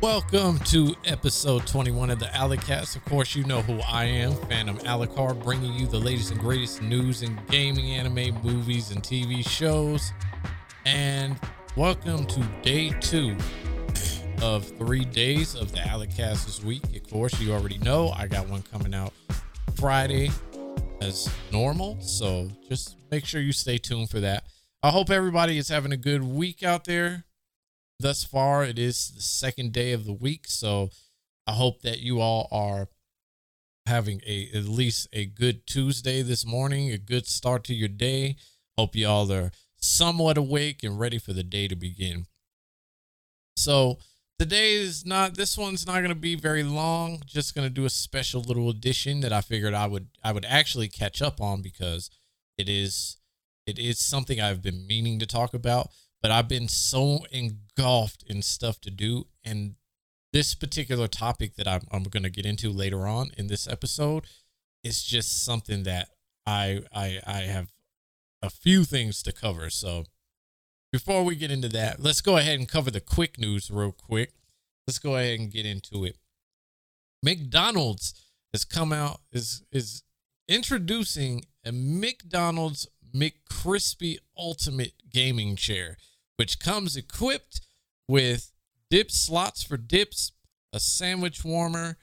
Welcome to episode 21 of the Alucast. Of course, you know who I am, Phantom Alucard, bringing you the latest and greatest news in gaming, anime, movies, and TV shows. And welcome to day two of three days of the Alucast this week. Of course, you already know I got one coming out Friday as normal. So just make sure you stay tuned for that. I hope everybody is having a good week out there. Thus far, it is the second day of the week. So I hope that you all are having a at least a good Tuesday this morning, a good start to your day. Hope you all are somewhat awake and ready for the day to begin. So today is not this one's not going to be very long just going to do a special little edition that i figured i would i would actually catch up on because it is it is something i've been meaning to talk about but i've been so engulfed in stuff to do and this particular topic that i'm, I'm going to get into later on in this episode is just something that i i i have a few things to cover so before we get into that, let's go ahead and cover the quick news real quick. Let's go ahead and get into it. McDonald's has come out is is introducing a McDonald's McCrispy Ultimate Gaming Chair, which comes equipped with dip slots for dips, a sandwich warmer,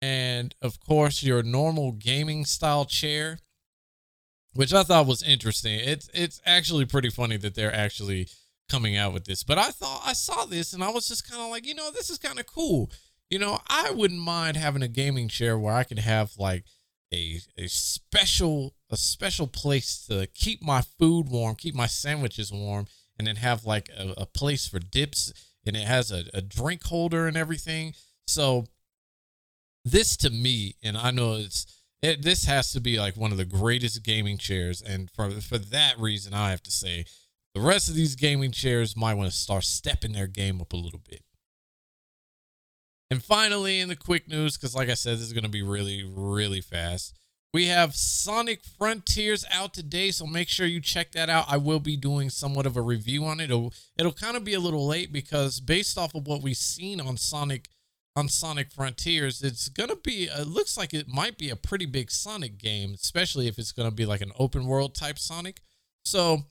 and of course your normal gaming style chair which I thought was interesting. It's it's actually pretty funny that they're actually coming out with this. But I thought I saw this and I was just kind of like, you know, this is kind of cool. You know, I wouldn't mind having a gaming chair where I could have like a a special a special place to keep my food warm, keep my sandwiches warm, and then have like a, a place for dips and it has a, a drink holder and everything. So this to me, and I know it's it, this has to be like one of the greatest gaming chairs, and for for that reason, I have to say the rest of these gaming chairs might want to start stepping their game up a little bit. And finally, in the quick news, because like I said, this is going to be really, really fast. We have Sonic Frontiers out today, so make sure you check that out. I will be doing somewhat of a review on it. It'll, it'll kind of be a little late because based off of what we've seen on Sonic on Sonic Frontiers, it's going to be, it looks like it might be a pretty big Sonic game, especially if it's going to be like an open world type Sonic. So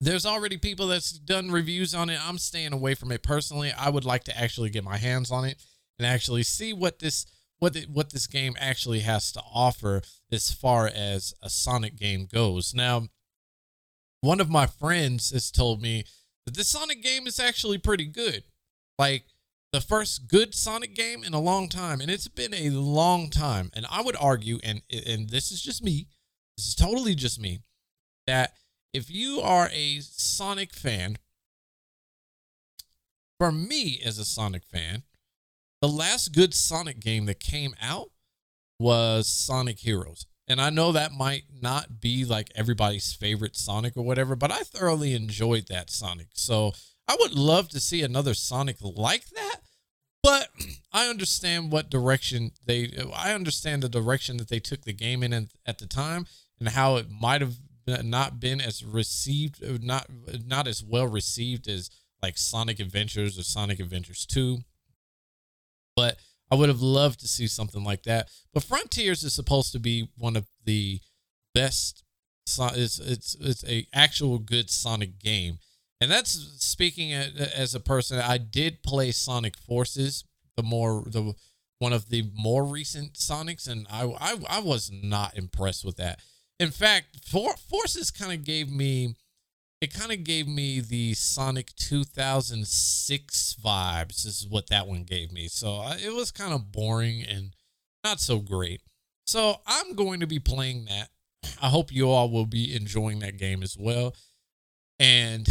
there's already people that's done reviews on it. I'm staying away from it personally. I would like to actually get my hands on it and actually see what this what what this game actually has to offer as far as a Sonic game goes. Now, one of my friends has told me that the Sonic game is actually pretty good. Like the first good Sonic game in a long time, and it's been a long time. And I would argue, and and this is just me, this is totally just me, that if you are a Sonic fan, for me as a Sonic fan, the last good Sonic game that came out was Sonic Heroes. And I know that might not be like everybody's favorite Sonic or whatever, but I thoroughly enjoyed that Sonic. So I would love to see another Sonic like that. But I understand what direction they. I understand the direction that they took the game in at the time, and how it might have not been as received, not not as well received as like Sonic Adventures or Sonic Adventures Two. But I would have loved to see something like that. But Frontiers is supposed to be one of the best. It's it's it's a actual good Sonic game and that's speaking as a person. I did play Sonic Forces, the more the one of the more recent Sonics, and I I, I was not impressed with that. In fact, For, Forces kind of gave me it kind of gave me the Sonic 2006 vibes. Is what that one gave me. So uh, it was kind of boring and not so great. So I'm going to be playing that. I hope you all will be enjoying that game as well. And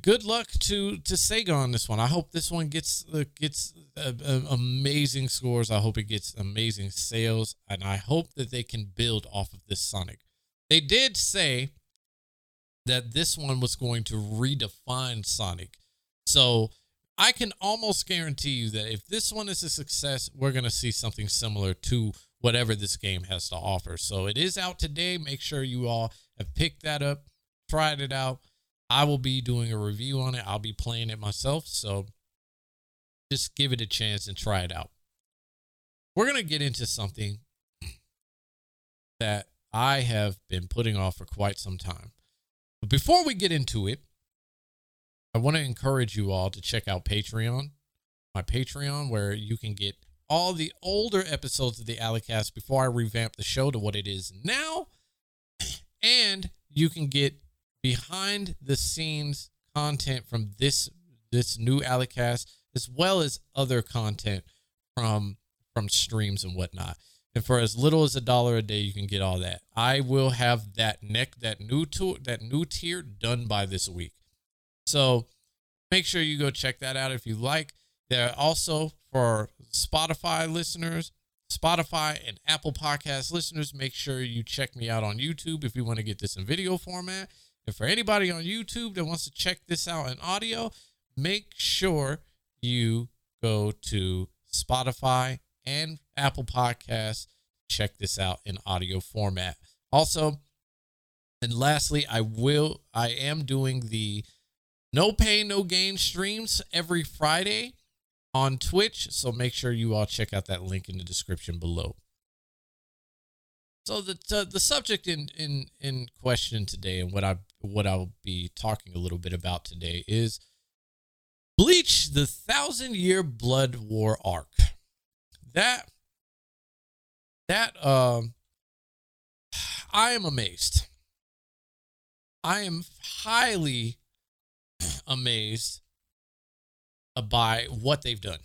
good luck to to Sega on this one. I hope this one gets uh, gets uh, uh, amazing scores. I hope it gets amazing sales, and I hope that they can build off of this Sonic. They did say that this one was going to redefine Sonic, so I can almost guarantee you that if this one is a success, we're going to see something similar to whatever this game has to offer. So it is out today. Make sure you all have picked that up, tried it out I will be doing a review on it. I'll be playing it myself. So just give it a chance and try it out. We're going to get into something that I have been putting off for quite some time. But before we get into it, I want to encourage you all to check out Patreon, my Patreon, where you can get all the older episodes of the Alucast before I revamp the show to what it is now. And you can get behind the scenes content from this this new Alucast, as well as other content from from streams and whatnot. And for as little as a dollar a day, you can get all that. I will have that neck that new tool that new tier done by this week. So make sure you go check that out if you like. There also for Spotify listeners, Spotify and Apple Podcast listeners, make sure you check me out on YouTube if you want to get this in video format. And for anybody on YouTube that wants to check this out in audio, make sure you go to Spotify and Apple Podcasts. Check this out in audio format. Also, and lastly, I will I am doing the no pain no gain streams every Friday on Twitch, so make sure you all check out that link in the description below. So the uh, the subject in in in question today and what I what I'll be talking a little bit about today is Bleach the Thousand Year Blood War arc. That that um I am amazed. I am highly amazed by what they've done.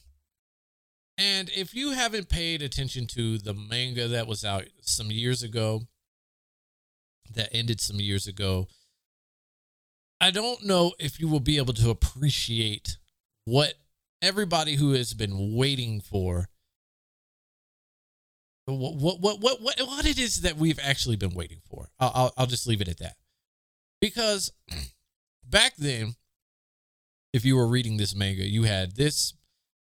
And if you haven't paid attention to the manga that was out some years ago, that ended some years ago, I don't know if you will be able to appreciate what everybody who has been waiting for what what what what what it is that we've actually been waiting for. I'll I'll, I'll just leave it at that. Because back then if you were reading this manga, you had this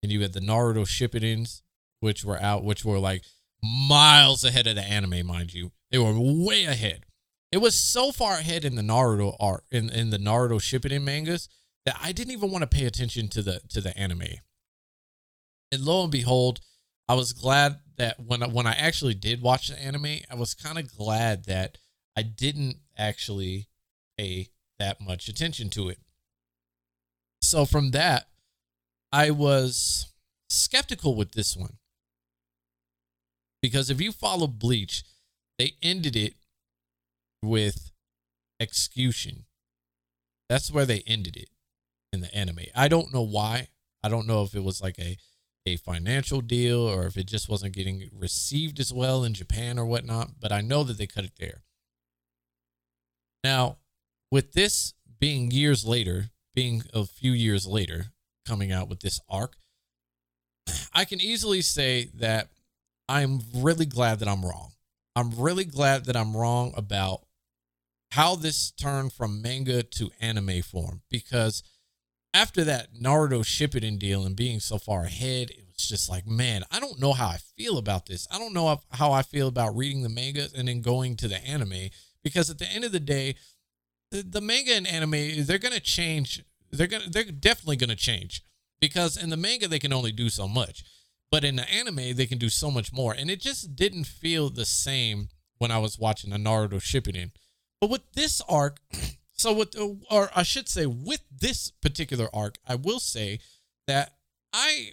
and you had the Naruto Shippudens, which were out, which were like miles ahead of the anime, mind you. They were way ahead. It was so far ahead in the Naruto art in, in the Naruto Shippuden mangas that I didn't even want to pay attention to the to the anime. And lo and behold, I was glad that when I, when I actually did watch the anime, I was kind of glad that I didn't actually pay that much attention to it. So from that, I was skeptical with this one. Because if you follow Bleach, they ended it with Xcution. That's where they ended it in the anime. I don't know why. I don't know if it was like a a financial deal or if it just wasn't getting received as well in Japan or whatnot, but I know that they cut it there. Now, with this being years later, being a few years later coming out with this arc, I can easily say that I'm really glad that I'm wrong. I'm really glad that I'm wrong about how this turned from manga to anime form because after that Naruto Shippuden deal and being so far ahead, was just like, man, I don't know how I feel about this. I don't know how I feel about reading the manga and then going to the anime because at the end of the day, the, the manga and anime they're gonna change. They're gonna they're definitely gonna change because in the manga they can only do so much, but in the anime they can do so much more. And it just didn't feel the same when I was watching the Naruto Shippuden. But with this arc, so with or I should say with this particular arc, I will say that I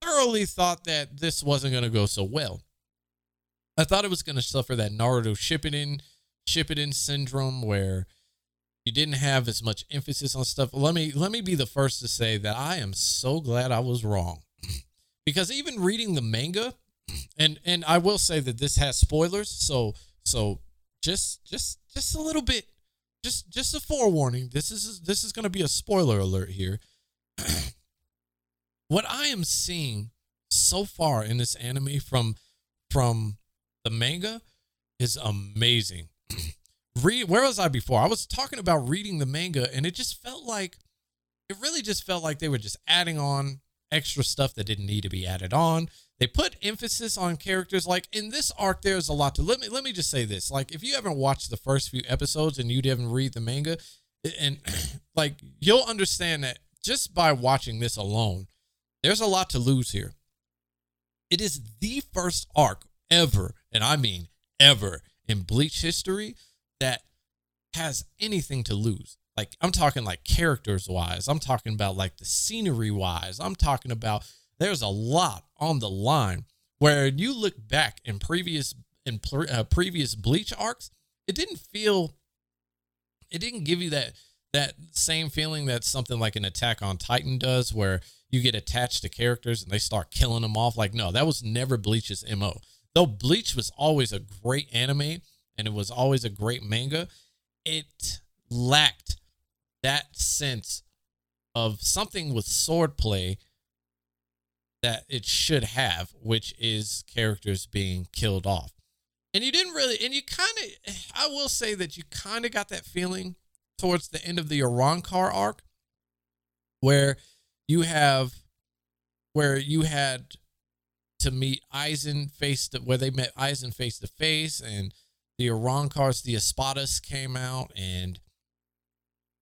thoroughly thought that this wasn't going to go so well. I thought it was going to suffer that Naruto Shippuden Shippuden syndrome where you didn't have as much emphasis on stuff. Let me let me be the first to say that I am so glad I was wrong. because even reading the manga and and I will say that this has spoilers, so so just just just a little bit just just a forewarning. This is this is going to be a spoiler alert here. what I am seeing so far in this anime from from the manga is amazing read where was I before? I was talking about reading the manga and it just felt like it really just felt like they were just adding on extra stuff that didn't need to be added on. They put emphasis on characters like in this arc there's a lot to let me let me just say this. Like if you haven't watched the first few episodes and you didn't read the manga and like you'll understand that just by watching this alone there's a lot to lose here. It is the first arc ever, and I mean ever, in Bleach history that has anything to lose. Like, I'm talking like characters wise, I'm talking about like the scenery wise, I'm talking about there's a lot on the line where you look back in previous in uh, previous bleach arcs it didn't feel it didn't give you that that same feeling that something like an attack on titan does where you get attached to characters and they start killing them off like no that was never bleach's mo though bleach was always a great anime and it was always a great manga it lacked that sense of something with swordplay that it should have, which is characters being killed off. And you didn't really, and you kind of, I will say that you kind of got that feeling towards the end of the Arrancar arc, where you have, where you had to meet Aizen face to, where they met Aizen face to face, and the Arrancars, the Espadas came out, and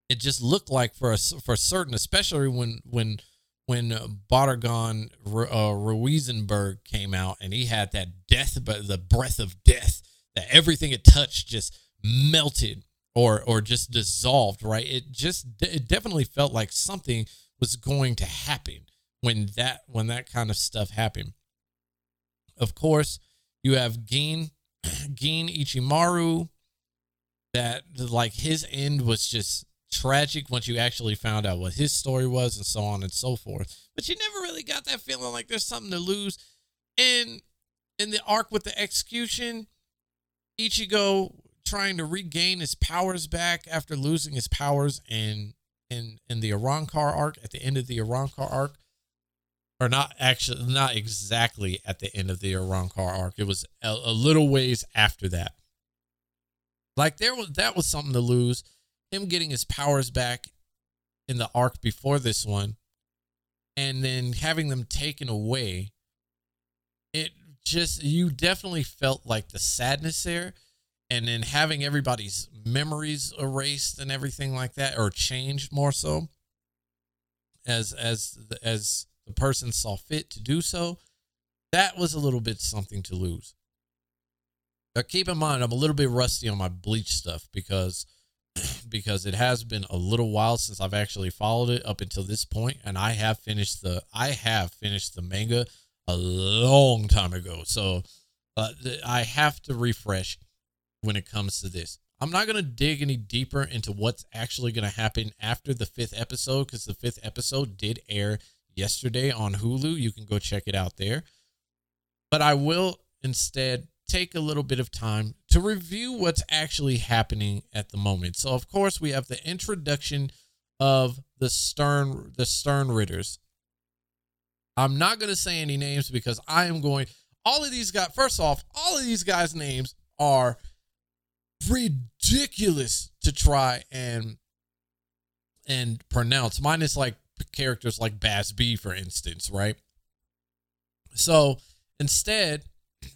it just looked like for a, for certain, especially when when when Baraggan uh, Ruizenberg came out and he had that death, but the breath of death that everything it touched just melted or or just dissolved. Right? It just it definitely felt like something was going to happen when that when that kind of stuff happened. Of course, you have Gin Gin Ichimaru that like his end was just tragic once you actually found out what his story was and so on and so forth. But you never really got that feeling like there's something to lose. And in the arc with the Xcution, Ichigo trying to regain his powers back after losing his powers in in in the Arrancar arc at the end of the Arrancar arc. Or not actually not exactly at the end of the Arrancar arc. It was a, a little ways after that. Like there was that was something to lose him getting his powers back in the arc before this one and then having them taken away it just you definitely felt like the sadness there and then having everybody's memories erased and everything like that or changed more so as as as the person saw fit to do so that was a little bit something to lose but keep in mind i'm a little bit rusty on my bleach stuff because because it has been a little while since I've actually followed it up until this point, and I have finished the I have finished the manga a long time ago. So uh, I have to refresh when it comes to this. I'm not gonna dig any deeper into what's actually gonna happen after the fifth episode because the fifth episode did air yesterday on Hulu. You can go check it out there. But I will instead take a little bit of time to review what's actually happening at the moment. So, of course, we have the introduction of the Stern the Stern Ritters. I'm not going to say any names because I am going. All of these guys. First off, all of these guys' names are ridiculous to try and and pronounce. Mine is like characters like Bazz-B, for instance, right? So instead,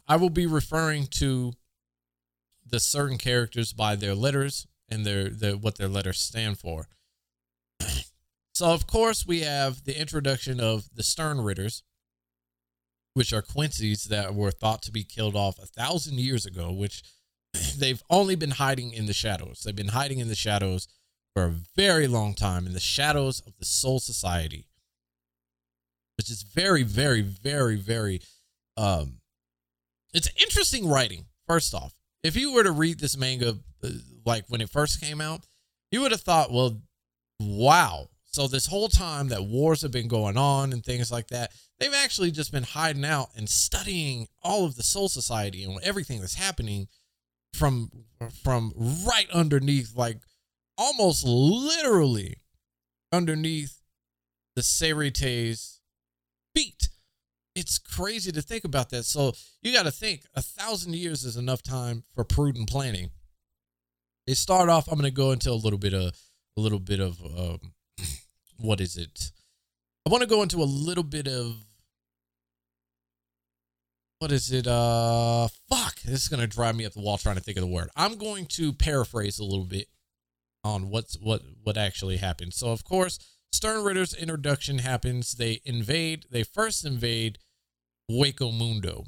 I will be referring to the certain characters by their letters and their, their what their letters stand for. so of course we have the introduction of the Stern Ritters, which are Quincy's that were thought to be killed off a thousand years ago, which they've only been hiding in the shadows. They've been hiding in the shadows for a very long time in the shadows of the Soul Society, which is very, very, very, very um it's interesting writing. First off, if you were to read this manga uh, like when it first came out, you would have thought, well, wow. So this whole time that wars have been going on and things like that, they've actually just been hiding out and studying all of the Soul Society and everything that's happening from from right underneath, like almost literally underneath the Seireitei's feet it's crazy to think about that. So you got to think a thousand years is enough time for prudent planning. They start off. I'm going to go into a little bit of a little bit of um, what is it? I want to go into a little bit of what is it? Uh, fuck. This is to drive me up the wall trying to think of the word. I'm going to paraphrase a little bit on what's what what actually happened. So of course, Stern Ritter's introduction happens. They invade, they first invade Hueco Mundo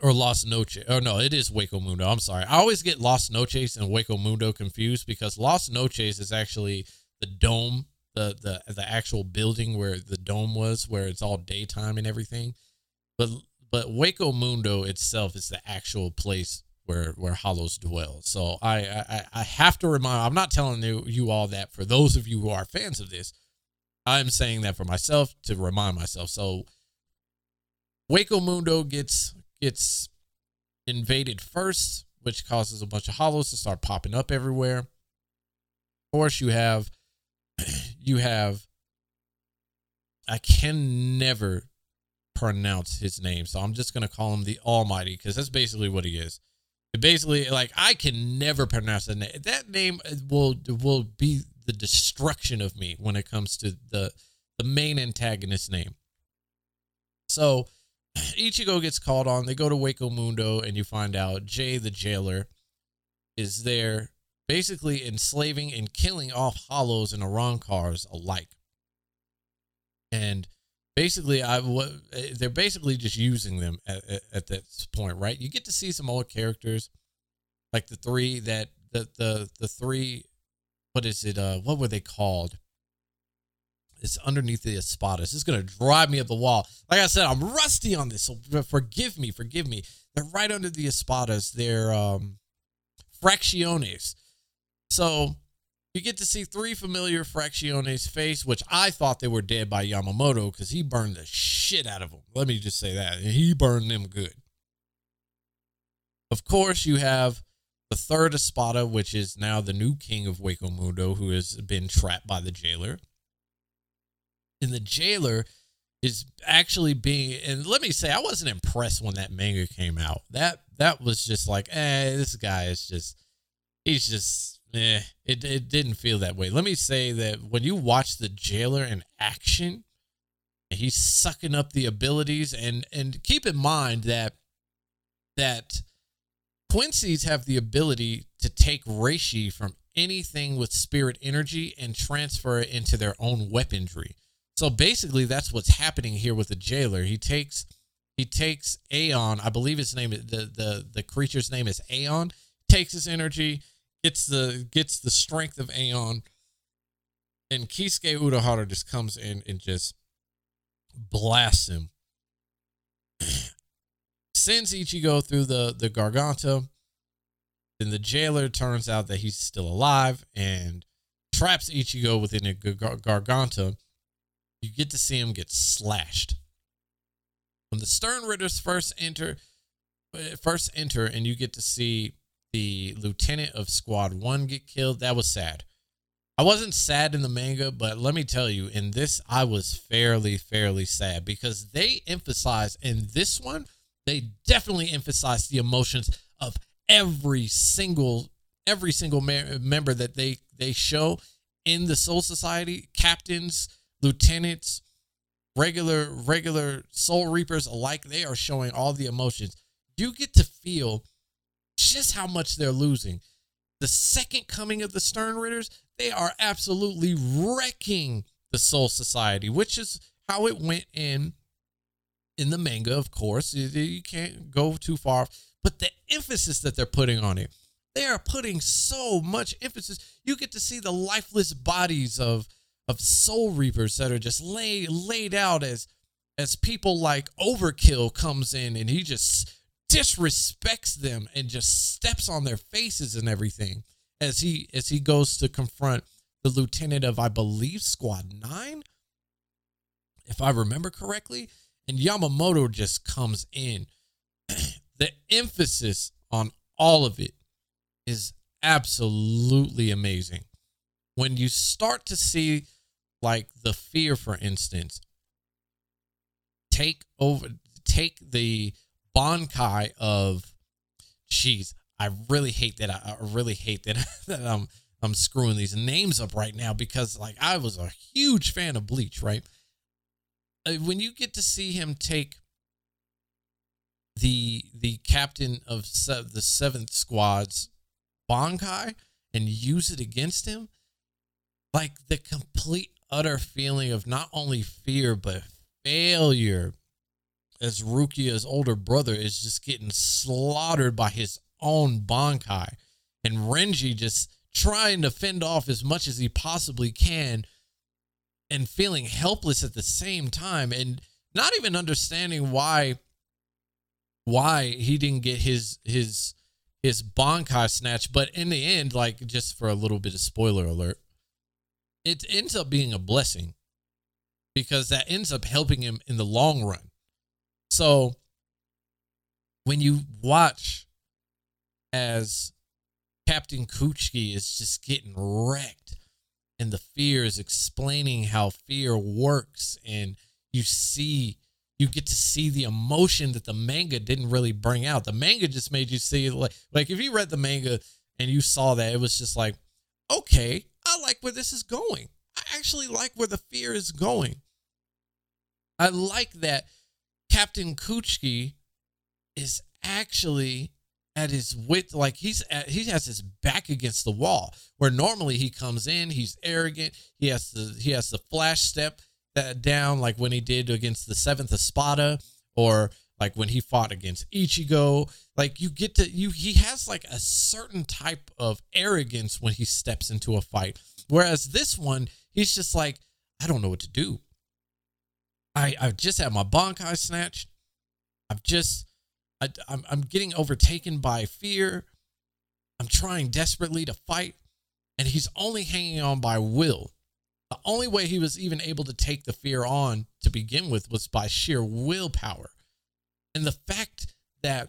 or Las Noches. Oh no, it is Hueco Mundo. I'm sorry. I always get Las Noches and Hueco Mundo confused because Las Noches is actually the dome, the the the actual building where the dome was, where it's all daytime and everything. But but Hueco Mundo itself is the actual place where where hollows dwell. So I I, I have to remind. I'm not telling you you all that for those of you who are fans of this. I'm saying that for myself to remind myself. So Hueco Mundo gets gets invaded first, which causes a bunch of hollows to start popping up everywhere. Of course, you have you have I can never pronounce his name, so I'm just gonna call him the Almighty because that's basically what he is. basically, like I can never pronounce that name. That name will will be the destruction of me when it comes to the the main antagonist name. So Ichigo gets called on. They go to Hueco Mundo, and you find out Jay the jailer is there, basically enslaving and killing off hollows and Arrancars alike. And basically, I they're basically just using them at, at, at this point, right? You get to see some old characters, like the three that the the the three. What is it? Uh, what were they called? It's underneath the Espadas. It's gonna drive me up the wall. Like I said, I'm rusty on this, so forgive me, forgive me. They're right under the Espadas. They're um, fracciones. So you get to see three familiar fracciones face, which I thought they were dead by Yamamoto because he burned the shit out of them. Let me just say that he burned them good. Of course, you have the third Espada, which is now the new king of Hueco Mundo, who has been trapped by the jailer and the jailer is actually being and let me say I wasn't impressed when that manga came out. That that was just like, eh, this guy is just he's just eh, it it didn't feel that way. Let me say that when you watch the jailer in action, he's sucking up the abilities and and keep in mind that that Quincy's have the ability to take reishi from anything with spirit energy and transfer it into their own weaponry. So basically, that's what's happening here with the jailer. He takes he takes Ayon, I believe his name the the the creature's name is Ayon. Takes his energy, gets the gets the strength of Ayon, and Kisuke Urahara just comes in and just blasts him. Sends Ichigo through the the Garganta. Then the jailer turns out that he's still alive and traps Ichigo within a Garganta you get to see him get slashed. When the Stern Ritters first enter, uh, first enter, and you get to see the lieutenant of Squad One get killed, that was sad. I wasn't sad in the manga, but let me tell you, in this, I was fairly, fairly sad because they emphasize in this one, they definitely emphasize the emotions of every single, every single me- member that they they show in the Soul Society, captains, lieutenants, regular regular soul reapers alike, they are showing all the emotions. You get to feel just how much they're losing. The second coming of the Stern Ritters, they are absolutely wrecking the Soul Society, which is how it went in in the manga, of course. You can't go too far, but the emphasis that they're putting on it, they are putting so much emphasis. You get to see the lifeless bodies of of soul reapers that are just laid laid out as as people like overkill comes in and he just disrespects them and just steps on their faces and everything as he as he goes to confront the lieutenant of I believe squad 9 if I remember correctly. And Yamamoto just comes in. The emphasis on all of it is absolutely amazing. When you start to see like the fear for instance take over take the bankai of jeez i really hate that i, I really hate that that i'm i'm screwing these names up right now because like i was a huge fan of bleach right? Uh, when you get to see him take the the captain of se- the seventh squad's bankai and use it against him like the complete utter feeling of not only fear but failure as Rukia's older brother is just getting slaughtered by his own Bankai. And Renji just trying to fend off as much as he possibly can and feeling helpless at the same time and not even understanding why why he didn't get his his his Bankai snatch. But in the end like just for a little bit of spoiler alert it ends up being a blessing because that ends up helping him in the long run so when you watch as Captain Kuchiki is just getting wrecked and the fear is explaining how fear works and you see you get to see the emotion that the manga didn't really bring out. The manga just made you see like like if you read the manga and you saw that it was just like okay, I like where this is going. I actually like where the fear is going. I like that Captain Kuchiki is actually at his wit like he's at he has his back against the wall where normally he comes in he's arrogant he has the he has to flash step that down like when he did against the seventh espada or like when he fought against ichigo. Like you get to you he has like a certain type of arrogance when he steps into a fight. Whereas this one he's just like i don't know what to do i i've just had my bankai snatched i've just I, I'm, I'm getting overtaken by fear. I'm trying desperately to fight, and he's only hanging on by will. The only way he was even able to take the fear on to begin with was by sheer willpower. And the fact that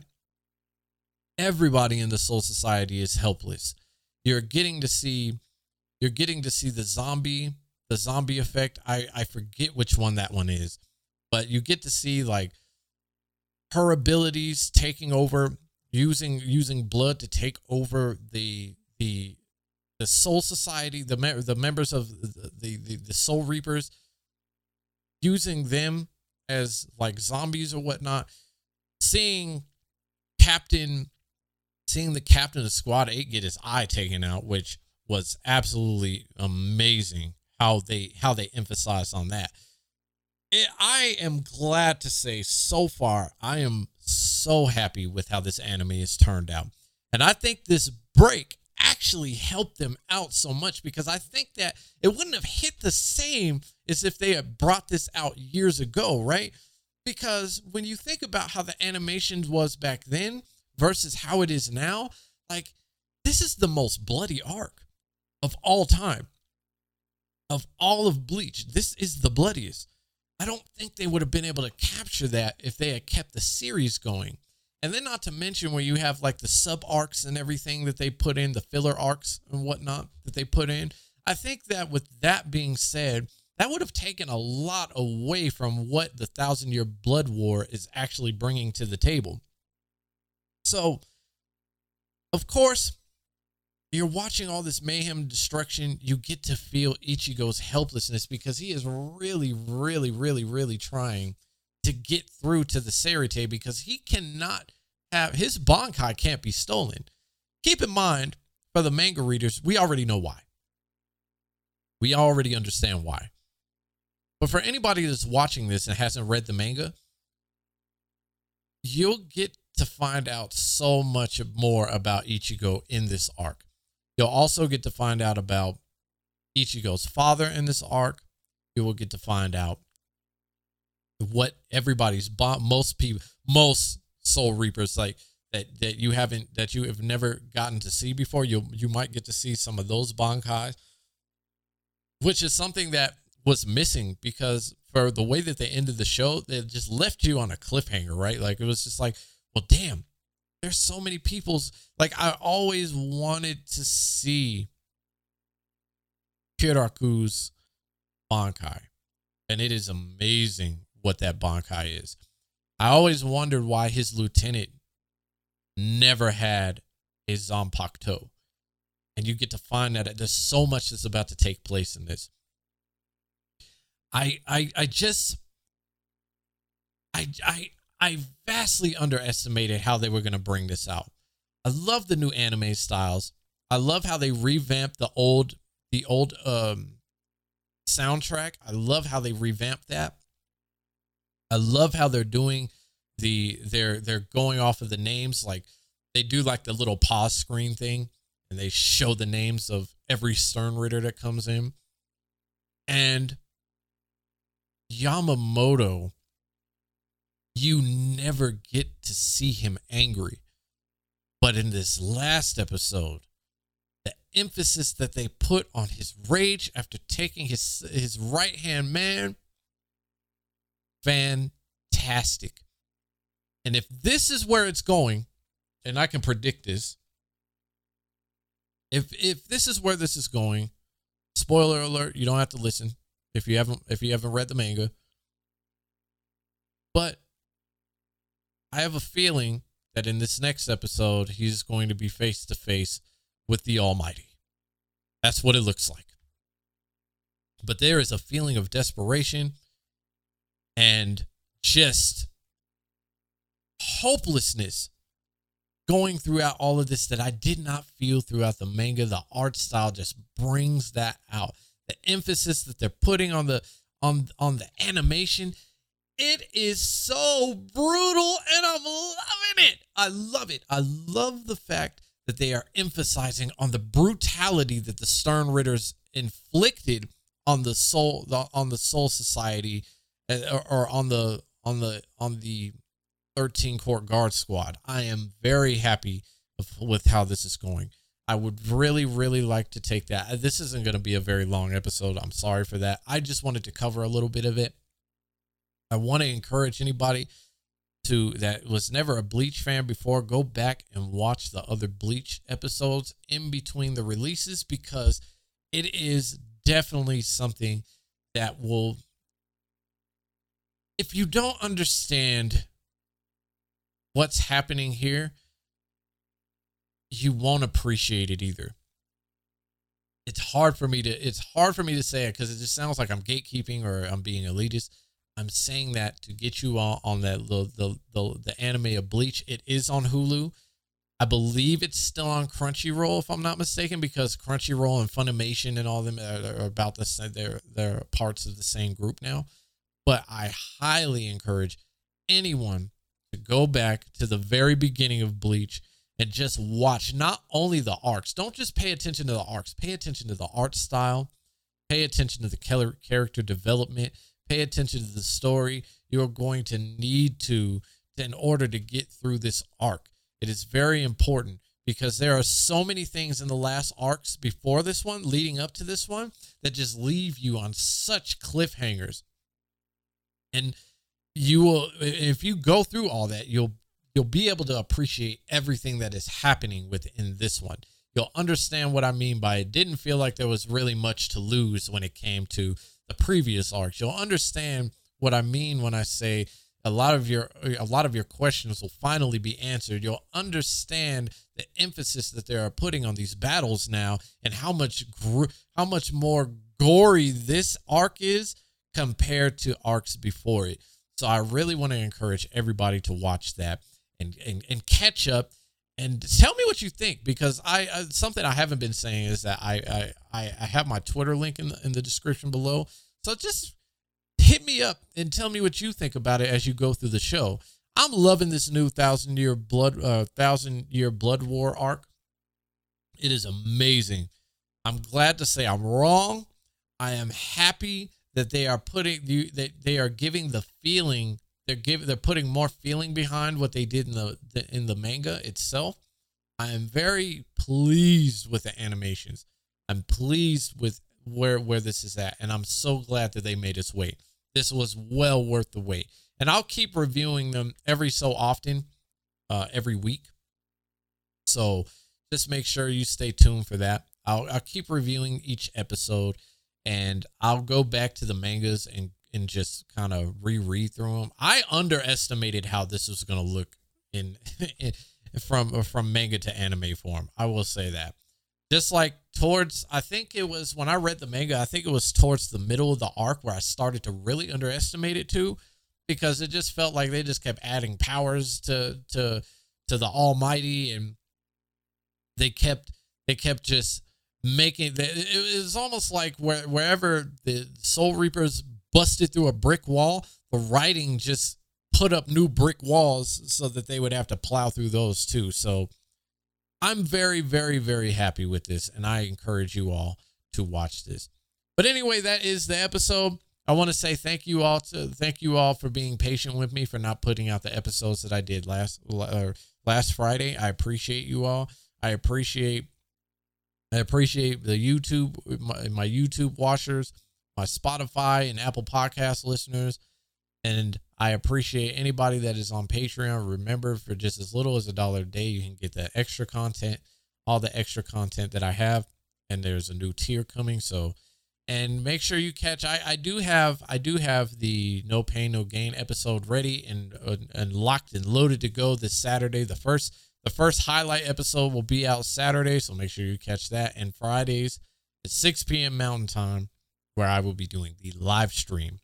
everybody in the Soul Society is helpless. You're getting to see you're getting to see the zombie, the zombie effect. I I forget which one that one is. But you get to see like her abilities taking over using using blood to take over the the the soul society the the members of the, the the soul reapers using them as like zombies or whatnot seeing captain seeing the captain of squad 8 get his eye taken out which was absolutely amazing how they how they emphasize on that it, I am glad to say so far, I am so happy with how this anime has turned out. And I think this break actually helped them out so much because I think that it wouldn't have hit the same as if they had brought this out years ago, right? Because when you think about how the animation was back then versus how it is now, like this is the most bloody arc of all time. Of all of Bleach, this is the bloodiest. I don't think they would have been able to capture that if they had kept the series going. And then, not to mention where you have like the sub arcs and everything that they put in, the filler arcs and whatnot that they put in. I think that with that being said, that would have taken a lot away from what the Thousand Year Blood War is actually bringing to the table. So, of course, you're watching all this mayhem destruction, you get to feel Ichigo's helplessness because he is really, really, really, really trying to get through to the Seireitei because he cannot have his Bankai can't be stolen. Keep in mind, for the manga readers, we already know why. We already understand why. But for anybody that's watching this and hasn't read the manga, you'll get to find out so much more about Ichigo in this arc. You'll also get to find out about Ichigo's father in this arc. You will get to find out what everybody's most people most soul reapers like that that you haven't that you have never gotten to see before. You you might get to see some of those Bankai, which is something that was missing because for the way that they ended the show, they just left you on a cliffhanger, right? Like it was just like, well, damn, there's so many people's like I always wanted to see Kyoraku's Bankai. And it is amazing what that Bankai is. I always wondered why his lieutenant never had a Zanpakuto. And you get to find that there's so much that's about to take place in this. I I I just I I I vastly underestimated how they were going to bring this out. I love the new anime styles. I love how they revamped the old the old um soundtrack. I love how they revamped that. I love how they're doing the they're they're going off of the names like they do like the little pause screen thing and they show the names of every Sternritter that comes in. And Yamamoto, you never get to see him angry. But in this last episode, the emphasis that they put on his rage after taking his his right hand man, fantastic. And if this is where it's going, and I can predict this, if if this is where this is going, spoiler alert, you don't have to listen if you haven't if you haven't read the manga. But I have a feeling that in this next episode he's going to be face to face with the Almighty. That's what it looks like. But there is a feeling of desperation and just hopelessness going throughout all of this that I did not feel throughout the manga. The art style just brings that out. The emphasis that they're putting on the on on the animation, it is so brutal and I'm loving it. I love it. I love the fact that they are emphasizing on the brutality that the Sternritters inflicted on the soul on the soul society uh, or, or on the on the on the 13 court guard squad. I am very happy with how this is going. I would really, really like to take that. This isn't going to be a very long episode. I'm sorry for that. I just wanted to cover a little bit of it. I want to encourage anybody to that was never a Bleach fan before, go back and watch the other Bleach episodes in between the releases because it is definitely something that will if you don't understand what's happening here, you won't appreciate it either. It's hard for me to it's hard for me to say it because it just sounds like I'm gatekeeping or I'm being elitist. I'm saying that to get you all on that the, the the the anime of Bleach. It is on Hulu. I believe it's still on Crunchyroll if I'm not mistaken because Crunchyroll and Funimation and all them are, are about the same. They're they're parts of the same group now. But I highly encourage anyone to go back to the very beginning of Bleach and just watch not only the arcs. Don't just pay attention to the arcs. Pay attention to the art style. Pay attention to the character development. Pay attention to the story. You're going to need to in order to get through this arc. It is very important because there are so many things in the last arcs before this one, leading up to this one, that just leave you on such cliffhangers. And you will if you go through all that you'll you'll be able to appreciate everything that is happening within this one you'll understand what i mean by it didn't feel like there was really much to lose when it came to the previous arcs. You'll understand what i mean when i say a lot of your a lot of your questions will finally be answered. You'll understand the emphasis that they are putting on these battles now and how much gr- how much more gory this arc is compared to arcs before it. So I really want to encourage everybody to watch that and, and, and catch up and tell me what you think because I something I haven't been saying is that I, I I have my Twitter link in the, in the description below. So just hit me up and tell me what you think about it as you go through the show. I'm loving this new thousand year blood uh, thousand year blood war arc. It is amazing. I'm glad to say I'm wrong. I am happy that they are putting you that they are giving the feeling they're giving they're putting more feeling behind what they did in the, the in the manga itself. I am very pleased with the animations. I'm pleased with where where this is at, and I'm so glad that they made us wait. This was well worth the wait, and I'll keep reviewing them every so often, uh, every week. So just make sure you stay tuned for that. I'll I'll keep reviewing each episode and I'll go back to the mangas and and just kind of reread through them. I underestimated how this was going to look in, in from from manga to anime form. I will say that. Just like towards, I think it was when I read the manga. I think it was towards the middle of the arc where I started to really underestimate it too, because it just felt like they just kept adding powers to to to the Almighty, and they kept they kept just making it was almost like where, wherever the Soul Reapers busted through a brick wall, the writing just put up new brick walls so that they would have to plow through those too. So I'm very, very, very happy with this, and I encourage you all to watch this. But anyway, that is the episode. I want to say thank you all to thank you all for being patient with me for not putting out the episodes that I did last uh, last Friday. I appreciate you all. I appreciate I appreciate the YouTube my, my YouTube watchers, my Spotify and Apple Podcast listeners, and I appreciate anybody that is on Patreon. Remember, for just as little as a dollar a day, you can get that extra content, all the extra content that I have, and there's a new tier coming. So and make sure you catch I, I do have I do have the no pain no gain episode ready and uh, and locked and loaded to go this Saturday the first the first highlight episode will be out Saturday so make sure you catch that and Fridays at 6 p.m. Mountain Time where I will be doing the live stream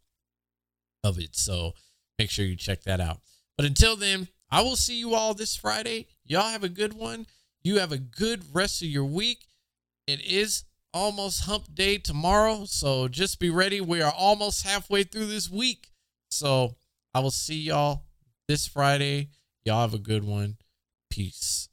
of it so make sure you check that out but until then I will see you all this Friday y'all have a good one you have a good rest of your week it is almost hump day tomorrow. So just be ready. We are almost halfway through this week. So I will see y'all this Friday. Y'all have a good one. Peace.